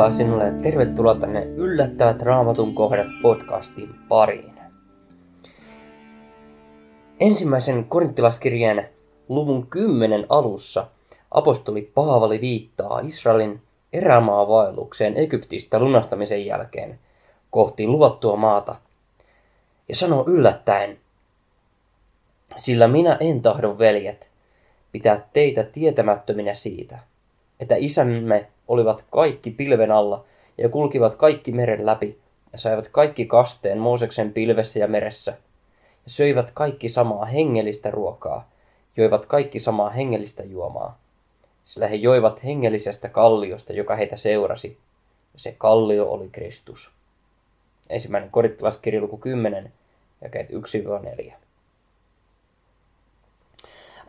Rauhaa sinulle ja tervetuloa tänne Yllättävät raamatun kohdat podcastin pariin. Ensimmäisen korinttilaskirjeen luvun 10 alussa apostoli Paavali viittaa Israelin erämaavaellukseen Egyptistä lunastamisen jälkeen kohti luvattua maata ja sanoo yllättäen, sillä minä en tahdo veljet pitää teitä tietämättöminä siitä, että isämme olivat kaikki pilven alla ja kulkivat kaikki meren läpi ja saivat kaikki kasteen Mooseksen pilvessä ja meressä ja söivät kaikki samaa hengellistä ruokaa, joivat kaikki samaa hengellistä juomaa. Sillä he joivat hengellisestä kalliosta, joka heitä seurasi, ja se kallio oli Kristus. Ensimmäinen korittilaskirja luku 10, jakeet 1-4.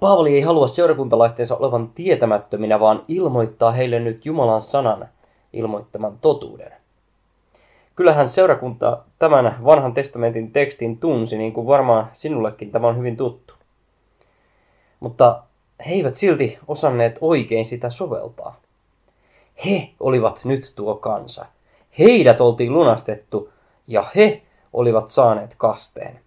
Paavali ei halua seurakuntalaistensa olevan tietämättöminä, vaan ilmoittaa heille nyt Jumalan sanan ilmoittaman totuuden. Kyllähän seurakunta tämän vanhan testamentin tekstin tunsi, niin kuin varmaan sinullekin tämä on hyvin tuttu. Mutta he eivät silti osanneet oikein sitä soveltaa. He olivat nyt tuo kansa. Heidät oltiin lunastettu ja he olivat saaneet kasteen.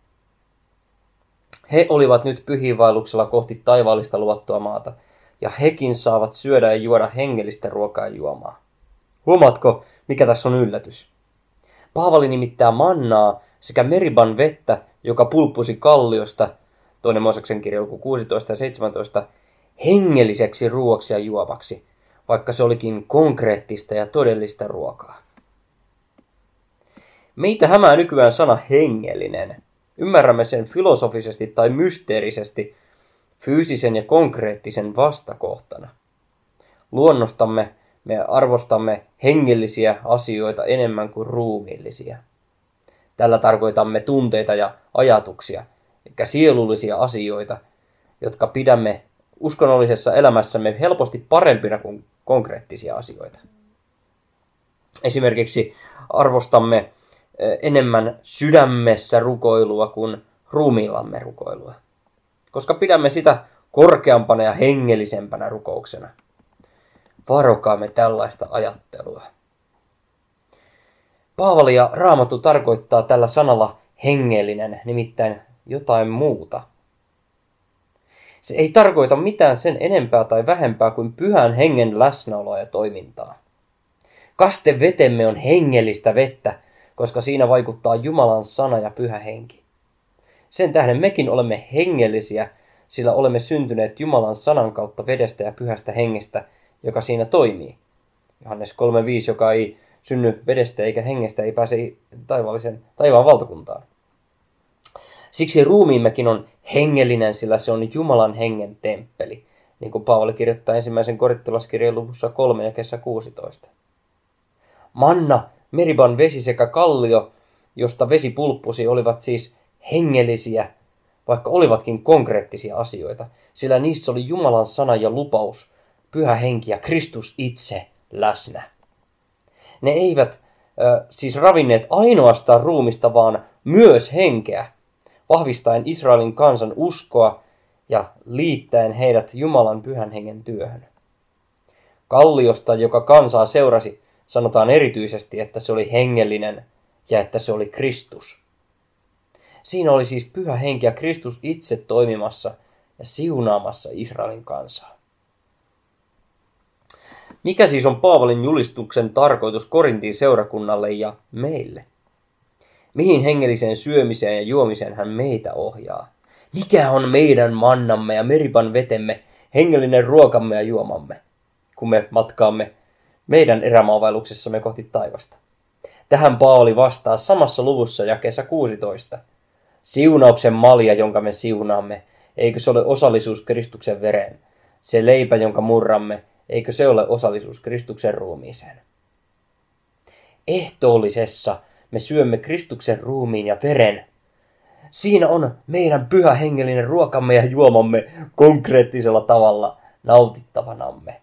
He olivat nyt pyhiinvaelluksella kohti taivaallista luvattua maata, ja hekin saavat syödä ja juoda hengellistä ruokaa ja juomaa. Huomaatko, mikä tässä on yllätys? Paavali nimittää mannaa sekä meriban vettä, joka pulppusi kalliosta, toinen Mooseksen kirja luku 16 ja 17, hengelliseksi ruoksi ja juovaksi, vaikka se olikin konkreettista ja todellista ruokaa. Meitä hämää nykyään sana hengellinen. Ymmärrämme sen filosofisesti tai mysteerisesti fyysisen ja konkreettisen vastakohtana. Luonnostamme me arvostamme hengellisiä asioita enemmän kuin ruumiillisia. Tällä tarkoitamme tunteita ja ajatuksia, eli sielullisia asioita, jotka pidämme uskonnollisessa elämässämme helposti parempina kuin konkreettisia asioita. Esimerkiksi arvostamme enemmän sydämessä rukoilua kuin ruumiillamme rukoilua, koska pidämme sitä korkeampana ja hengellisempänä rukouksena. Varokaamme tällaista ajattelua. Paavali ja Raamattu tarkoittaa tällä sanalla hengellinen, nimittäin jotain muuta. Se ei tarkoita mitään sen enempää tai vähempää kuin pyhän hengen läsnäoloa ja toimintaa. Kaste vetemme on hengellistä vettä, koska siinä vaikuttaa Jumalan sana ja pyhä henki. Sen tähden mekin olemme hengellisiä, sillä olemme syntyneet Jumalan sanan kautta vedestä ja pyhästä hengestä, joka siinä toimii. Johannes 3.5, joka ei synny vedestä eikä hengestä, ei pääse taivaallisen taivaan valtakuntaan. Siksi ruumiimmekin on hengellinen, sillä se on Jumalan hengen temppeli, niin kuin Paavali kirjoittaa ensimmäisen korittilaskirjan luvussa 3 ja kesä 16. Manna Meriban vesi sekä kallio, josta vesi pulppusi, olivat siis hengellisiä, vaikka olivatkin konkreettisia asioita, sillä niissä oli Jumalan sana ja lupaus, pyhä henki ja Kristus itse läsnä. Ne eivät äh, siis ravinneet ainoastaan ruumista, vaan myös henkeä, vahvistaen Israelin kansan uskoa ja liittäen heidät Jumalan pyhän hengen työhön. Kalliosta, joka kansaa seurasi, sanotaan erityisesti, että se oli hengellinen ja että se oli Kristus. Siinä oli siis pyhä henki ja Kristus itse toimimassa ja siunaamassa Israelin kansaa. Mikä siis on Paavalin julistuksen tarkoitus Korintin seurakunnalle ja meille? Mihin hengelliseen syömiseen ja juomiseen hän meitä ohjaa? Mikä on meidän mannamme ja meripan vetemme, hengellinen ruokamme ja juomamme, kun me matkaamme meidän erämaavailuksessamme kohti taivasta. Tähän Paavali vastaa samassa luvussa jakeessa 16. Siunauksen malja, jonka me siunaamme, eikö se ole osallisuus Kristuksen vereen? Se leipä, jonka murramme, eikö se ole osallisuus Kristuksen ruumiiseen? Ehtoollisessa me syömme Kristuksen ruumiin ja veren. Siinä on meidän pyhä hengellinen ruokamme ja juomamme konkreettisella tavalla nautittavanamme.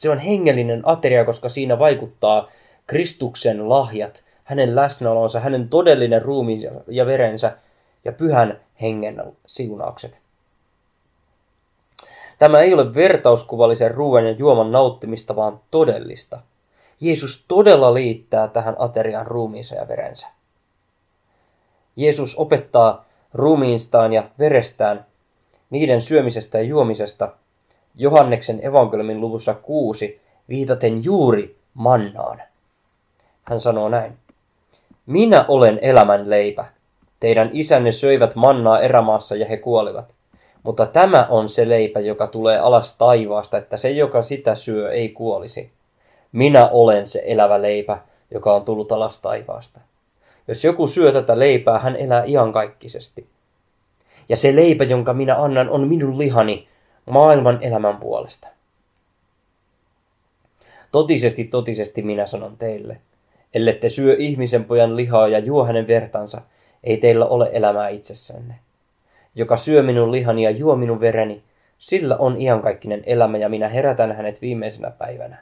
Se on hengellinen ateria, koska siinä vaikuttaa Kristuksen lahjat, hänen läsnäolonsa, hänen todellinen ruumiin ja verensä ja pyhän hengen siunaukset. Tämä ei ole vertauskuvallisen ruoan ja juoman nauttimista, vaan todellista. Jeesus todella liittää tähän aterian ruumiinsa ja verensä. Jeesus opettaa ruumiinstaan ja verestään niiden syömisestä ja juomisesta Johanneksen evankeliumin luvussa 6 viitaten juuri mannaan. Hän sanoo näin. Minä olen elämän leipä. Teidän isänne söivät mannaa erämaassa ja he kuolivat. Mutta tämä on se leipä, joka tulee alas taivaasta, että se, joka sitä syö, ei kuolisi. Minä olen se elävä leipä, joka on tullut alas taivaasta. Jos joku syö tätä leipää, hän elää iankaikkisesti. Ja se leipä, jonka minä annan, on minun lihani maailman elämän puolesta. Totisesti, totisesti minä sanon teille, ellette syö ihmisen pojan lihaa ja juo hänen vertansa, ei teillä ole elämää itsessänne. Joka syö minun lihani ja juo minun vereni, sillä on iankaikkinen elämä ja minä herätän hänet viimeisenä päivänä.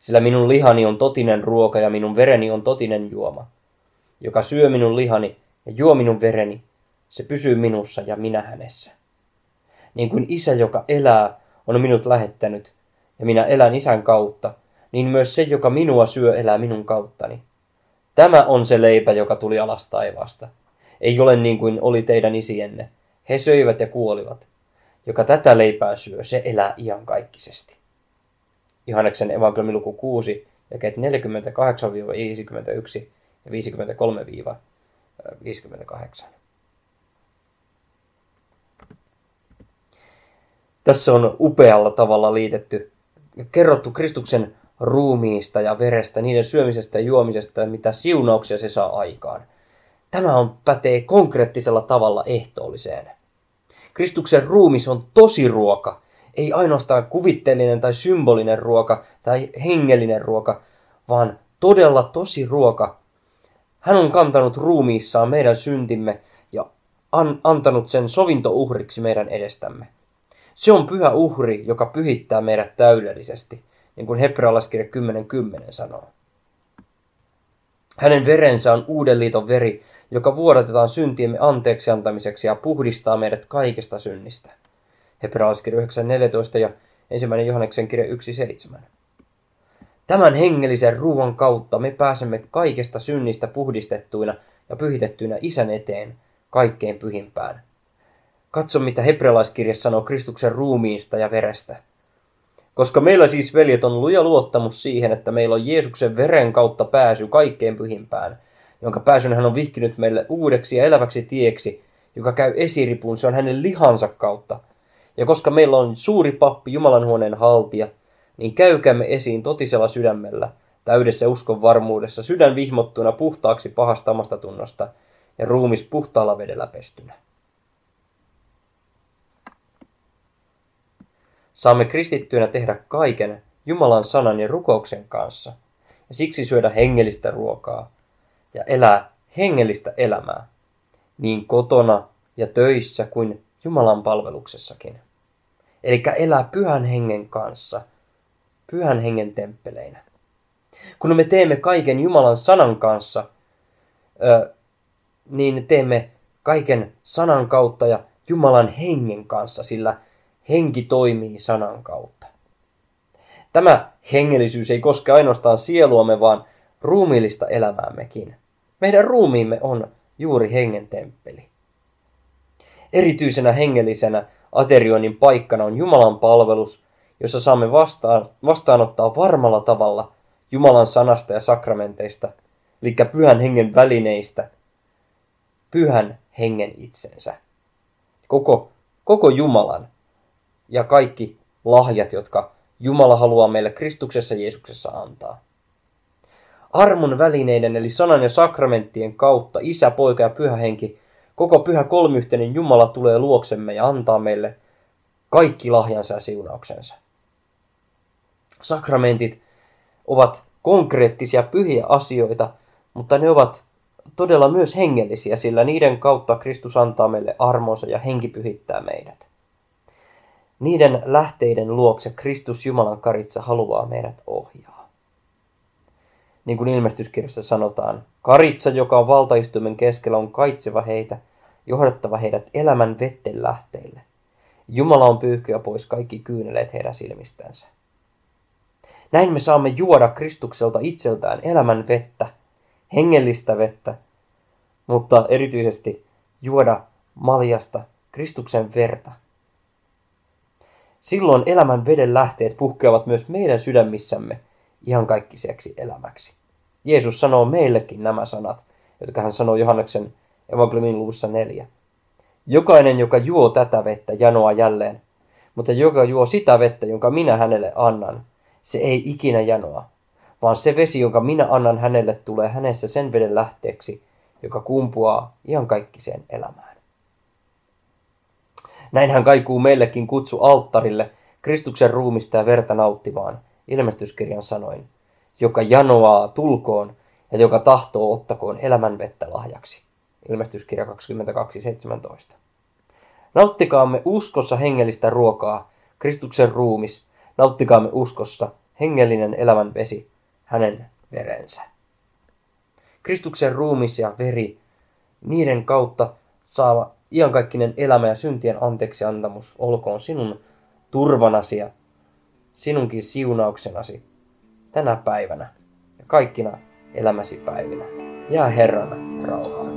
Sillä minun lihani on totinen ruoka ja minun vereni on totinen juoma. Joka syö minun lihani ja juo minun vereni, se pysyy minussa ja minä hänessä. Niin kuin isä, joka elää, on minut lähettänyt, ja minä elän isän kautta, niin myös se, joka minua syö, elää minun kauttani. Tämä on se leipä, joka tuli alas taivaasta. Ei ole niin kuin oli teidän isienne. He söivät ja kuolivat. Joka tätä leipää syö, se elää iankaikkisesti. Johanneksen evankeliumi luku 6, jakeet 48-51 ja 53-58. Tässä on upealla tavalla liitetty ja kerrottu Kristuksen ruumiista ja verestä, niiden syömisestä ja juomisesta ja mitä siunauksia se saa aikaan. Tämä on pätee konkreettisella tavalla ehtoolliseen. Kristuksen ruumis on tosi ruoka, ei ainoastaan kuvitteellinen tai symbolinen ruoka tai hengellinen ruoka, vaan todella tosi ruoka. Hän on kantanut ruumiissaan meidän syntimme ja an- antanut sen sovintouhriksi meidän edestämme. Se on pyhä uhri, joka pyhittää meidät täydellisesti, niin kuin hebrealaiskirja 10.10 sanoo. Hänen verensä on uuden liiton veri, joka vuodatetaan syntiemme anteeksi antamiseksi ja puhdistaa meidät kaikesta synnistä. Hebrealaiskirja 9.14 ja ensimmäinen Johanneksen kirja 1.7. Tämän hengellisen ruoan kautta me pääsemme kaikesta synnistä puhdistettuina ja pyhitettyinä isän eteen kaikkein pyhimpään, Katso, mitä hebrealaiskirja sanoo Kristuksen ruumiista ja verestä. Koska meillä siis, veljet, on luja luottamus siihen, että meillä on Jeesuksen veren kautta pääsy kaikkein pyhimpään, jonka pääsyn hän on vihkinyt meille uudeksi ja eläväksi tieksi, joka käy esiripuun, se on hänen lihansa kautta. Ja koska meillä on suuri pappi Jumalan huoneen haltija, niin käykäämme esiin totisella sydämellä, täydessä uskon varmuudessa, sydän vihmottuna puhtaaksi pahasta omasta tunnosta ja ruumis puhtaalla vedellä pestynä. Saamme kristittyinä tehdä kaiken Jumalan sanan ja rukouksen kanssa, ja siksi syödä hengellistä ruokaa ja elää hengellistä elämää, niin kotona ja töissä kuin Jumalan palveluksessakin. Eli elää pyhän hengen kanssa, pyhän hengen temppeleinä. Kun me teemme kaiken Jumalan sanan kanssa, niin teemme kaiken sanan kautta ja Jumalan hengen kanssa, sillä henki toimii sanan kautta. Tämä hengellisyys ei koske ainoastaan sieluamme, vaan ruumiillista elämäämmekin. Meidän ruumiimme on juuri hengen temppeli. Erityisenä hengellisenä aterioinnin paikkana on Jumalan palvelus, jossa saamme vastaan, vastaanottaa varmalla tavalla Jumalan sanasta ja sakramenteista, eli pyhän hengen välineistä, pyhän hengen itsensä. Koko, koko Jumalan ja kaikki lahjat, jotka Jumala haluaa meille Kristuksessa Jeesuksessa antaa. Armon välineiden eli sanan ja sakramenttien kautta Isä, Poika ja Pyhä Henki, koko pyhä kolmyhteinen Jumala tulee luoksemme ja antaa meille kaikki lahjansa ja siunauksensa. Sakramentit ovat konkreettisia pyhiä asioita, mutta ne ovat todella myös hengellisiä, sillä niiden kautta Kristus antaa meille armonsa ja henki pyhittää meidät. Niiden lähteiden luokse Kristus Jumalan karitsa haluaa meidät ohjaa. Niin kuin ilmestyskirjassa sanotaan, karitsa, joka on valtaistuimen keskellä, on kaitseva heitä, johdattava heidät elämän vetten lähteille. Jumala on pyyhkyä pois kaikki kyyneleet heidän silmistänsä. Näin me saamme juoda Kristukselta itseltään elämän vettä, hengellistä vettä, mutta erityisesti juoda maljasta Kristuksen verta. Silloin elämän veden lähteet puhkeavat myös meidän sydämissämme ihan kaikkiseksi elämäksi. Jeesus sanoo meillekin nämä sanat, jotka hän sanoo Johanneksen evankeliumin luvussa neljä. Jokainen, joka juo tätä vettä, janoaa jälleen, mutta joka juo sitä vettä, jonka minä hänelle annan, se ei ikinä janoa, vaan se vesi, jonka minä annan hänelle, tulee hänessä sen veden lähteeksi, joka kumpuaa ihan kaikkiseen elämään. Näin hän kaikuu meillekin kutsu alttarille Kristuksen ruumista ja verta nauttimaan, ilmestyskirjan sanoin, joka janoaa tulkoon ja joka tahtoo ottakoon elämän vettä lahjaksi. Ilmestyskirja 22.17. Nauttikaamme uskossa hengellistä ruokaa, Kristuksen ruumis, nauttikaamme uskossa hengellinen elämän vesi, hänen verensä. Kristuksen ruumis ja veri, niiden kautta saava iankaikkinen elämä ja syntien anteeksi antamus olkoon sinun turvanasi ja sinunkin siunauksenasi tänä päivänä ja kaikkina elämäsi päivinä. Jää Herrana rauha.